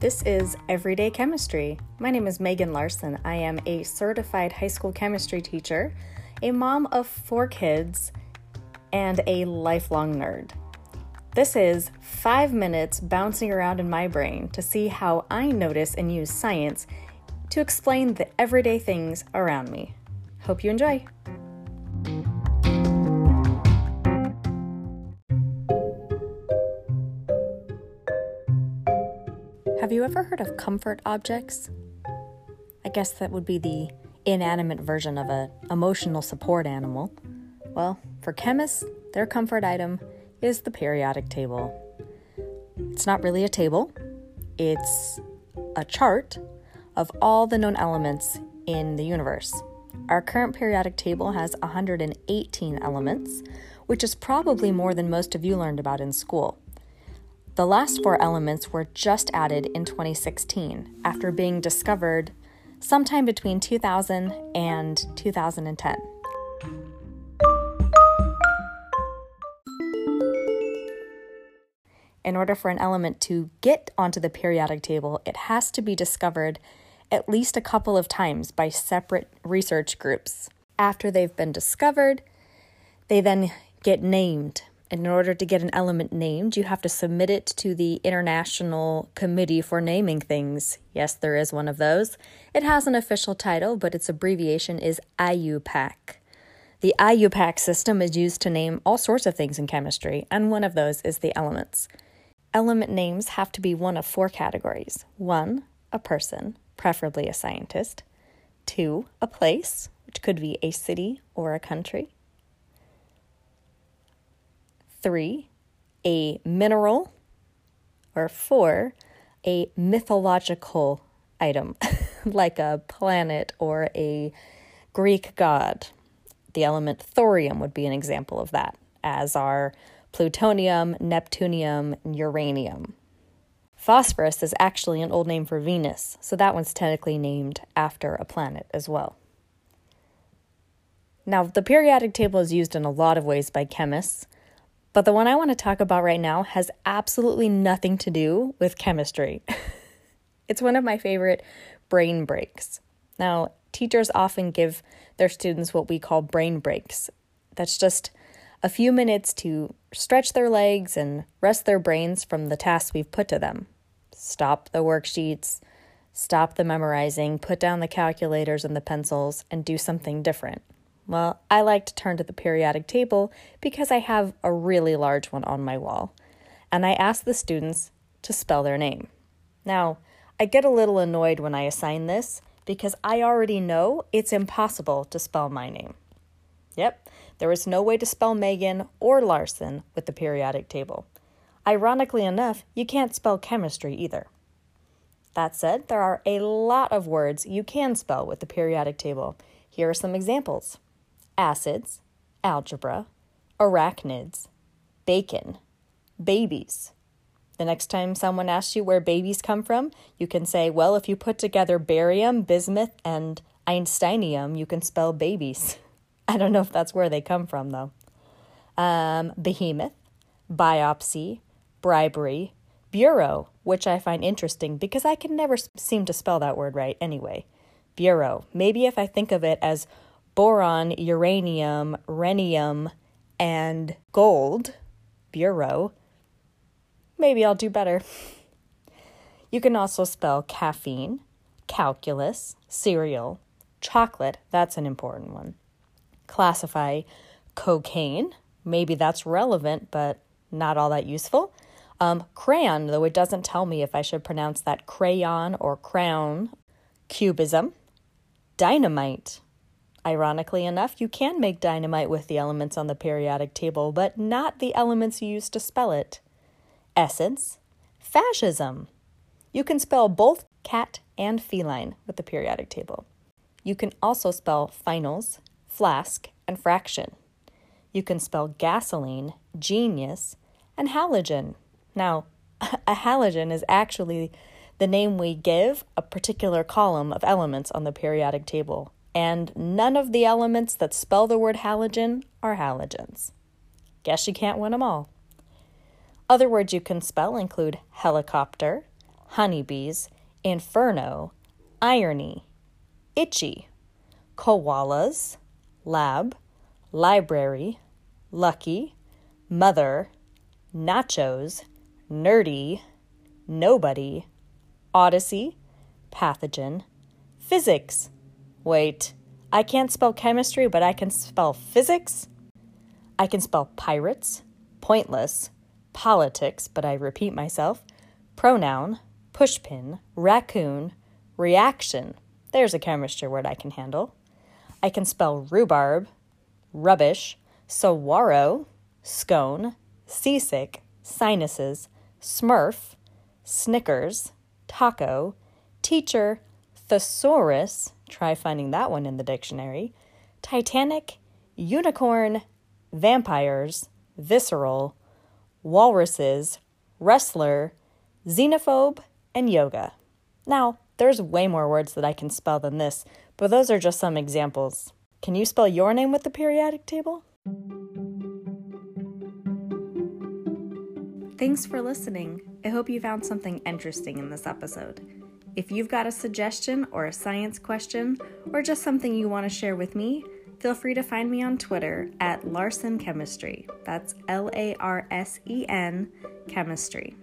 This is Everyday Chemistry. My name is Megan Larsen. I am a certified high school chemistry teacher, a mom of four kids, and a lifelong nerd. This is five minutes bouncing around in my brain to see how I notice and use science to explain the everyday things around me. Hope you enjoy. Have you ever heard of comfort objects? I guess that would be the inanimate version of an emotional support animal. Well, for chemists, their comfort item is the periodic table. It's not really a table. It's a chart of all the known elements in the universe. Our current periodic table has 118 elements, which is probably more than most of you learned about in school. The last four elements were just added in 2016 after being discovered sometime between 2000 and 2010. In order for an element to get onto the periodic table, it has to be discovered at least a couple of times by separate research groups. After they've been discovered, they then get named in order to get an element named, you have to submit it to the International Committee for Naming Things. Yes, there is one of those. It has an official title, but its abbreviation is IUPAC. The IUPAC system is used to name all sorts of things in chemistry, and one of those is the elements. Element names have to be one of four categories one, a person, preferably a scientist, two, a place, which could be a city or a country three, a mineral, or four, a mythological item, like a planet or a Greek god. The element thorium would be an example of that, as are plutonium, neptunium, and uranium. Phosphorus is actually an old name for Venus, so that one's technically named after a planet as well. Now, the periodic table is used in a lot of ways by chemists. But the one I want to talk about right now has absolutely nothing to do with chemistry. it's one of my favorite brain breaks. Now, teachers often give their students what we call brain breaks. That's just a few minutes to stretch their legs and rest their brains from the tasks we've put to them. Stop the worksheets, stop the memorizing, put down the calculators and the pencils, and do something different. Well, I like to turn to the periodic table because I have a really large one on my wall, and I ask the students to spell their name. Now, I get a little annoyed when I assign this because I already know it's impossible to spell my name. Yep, there is no way to spell Megan or Larsen with the periodic table. Ironically enough, you can't spell chemistry either. That said, there are a lot of words you can spell with the periodic table. Here are some examples acids, algebra, arachnids, bacon, babies. The next time someone asks you where babies come from, you can say, well, if you put together barium, bismuth, and einsteinium, you can spell babies. I don't know if that's where they come from, though. Um, behemoth, biopsy, bribery, bureau, which I find interesting because I can never seem to spell that word right anyway. Bureau. Maybe if I think of it as boron, uranium, rhenium, and gold bureau, maybe I'll do better. You can also spell caffeine, calculus, cereal, chocolate, that's an important one. Classify cocaine, maybe that's relevant, but not all that useful. Um, crayon, though it doesn't tell me if I should pronounce that crayon or crown. Cubism. Dynamite, Ironically enough, you can make dynamite with the elements on the periodic table, but not the elements used to spell it. Essence, fascism. You can spell both cat and feline with the periodic table. You can also spell finals, flask, and fraction. You can spell gasoline, genius, and halogen. Now, a halogen is actually the name we give a particular column of elements on the periodic table and none of the elements that spell the word halogen are halogens. Guess you can't win them all. Other words you can spell include helicopter, honeybees, inferno, irony, itchy, koalas, lab, library, lucky, mother, nachos, nerdy, nobody, odyssey, pathogen, physics. Wait, I can't spell chemistry, but I can spell physics? I can spell pirates, pointless, politics, but I repeat myself, pronoun, pushpin, raccoon, reaction. There's a chemistry word I can handle. I can spell rhubarb, rubbish, saguaro, scone, seasick, sinuses, smurf, Snickers, taco, teacher, thesaurus, try finding that one in the dictionary, Titanic, unicorn, vampires, visceral, walruses, wrestler, xenophobe, and yoga. Now, there's way more words that I can spell than this, but those are just some examples. Can you spell your name with the periodic table? Thanks for listening. I hope you found something interesting in this episode. If you've got a suggestion or a science question, or just something you want to share with me, feel free to find me on Twitter at Larsen Chemistry. That's L A R S E N Chemistry.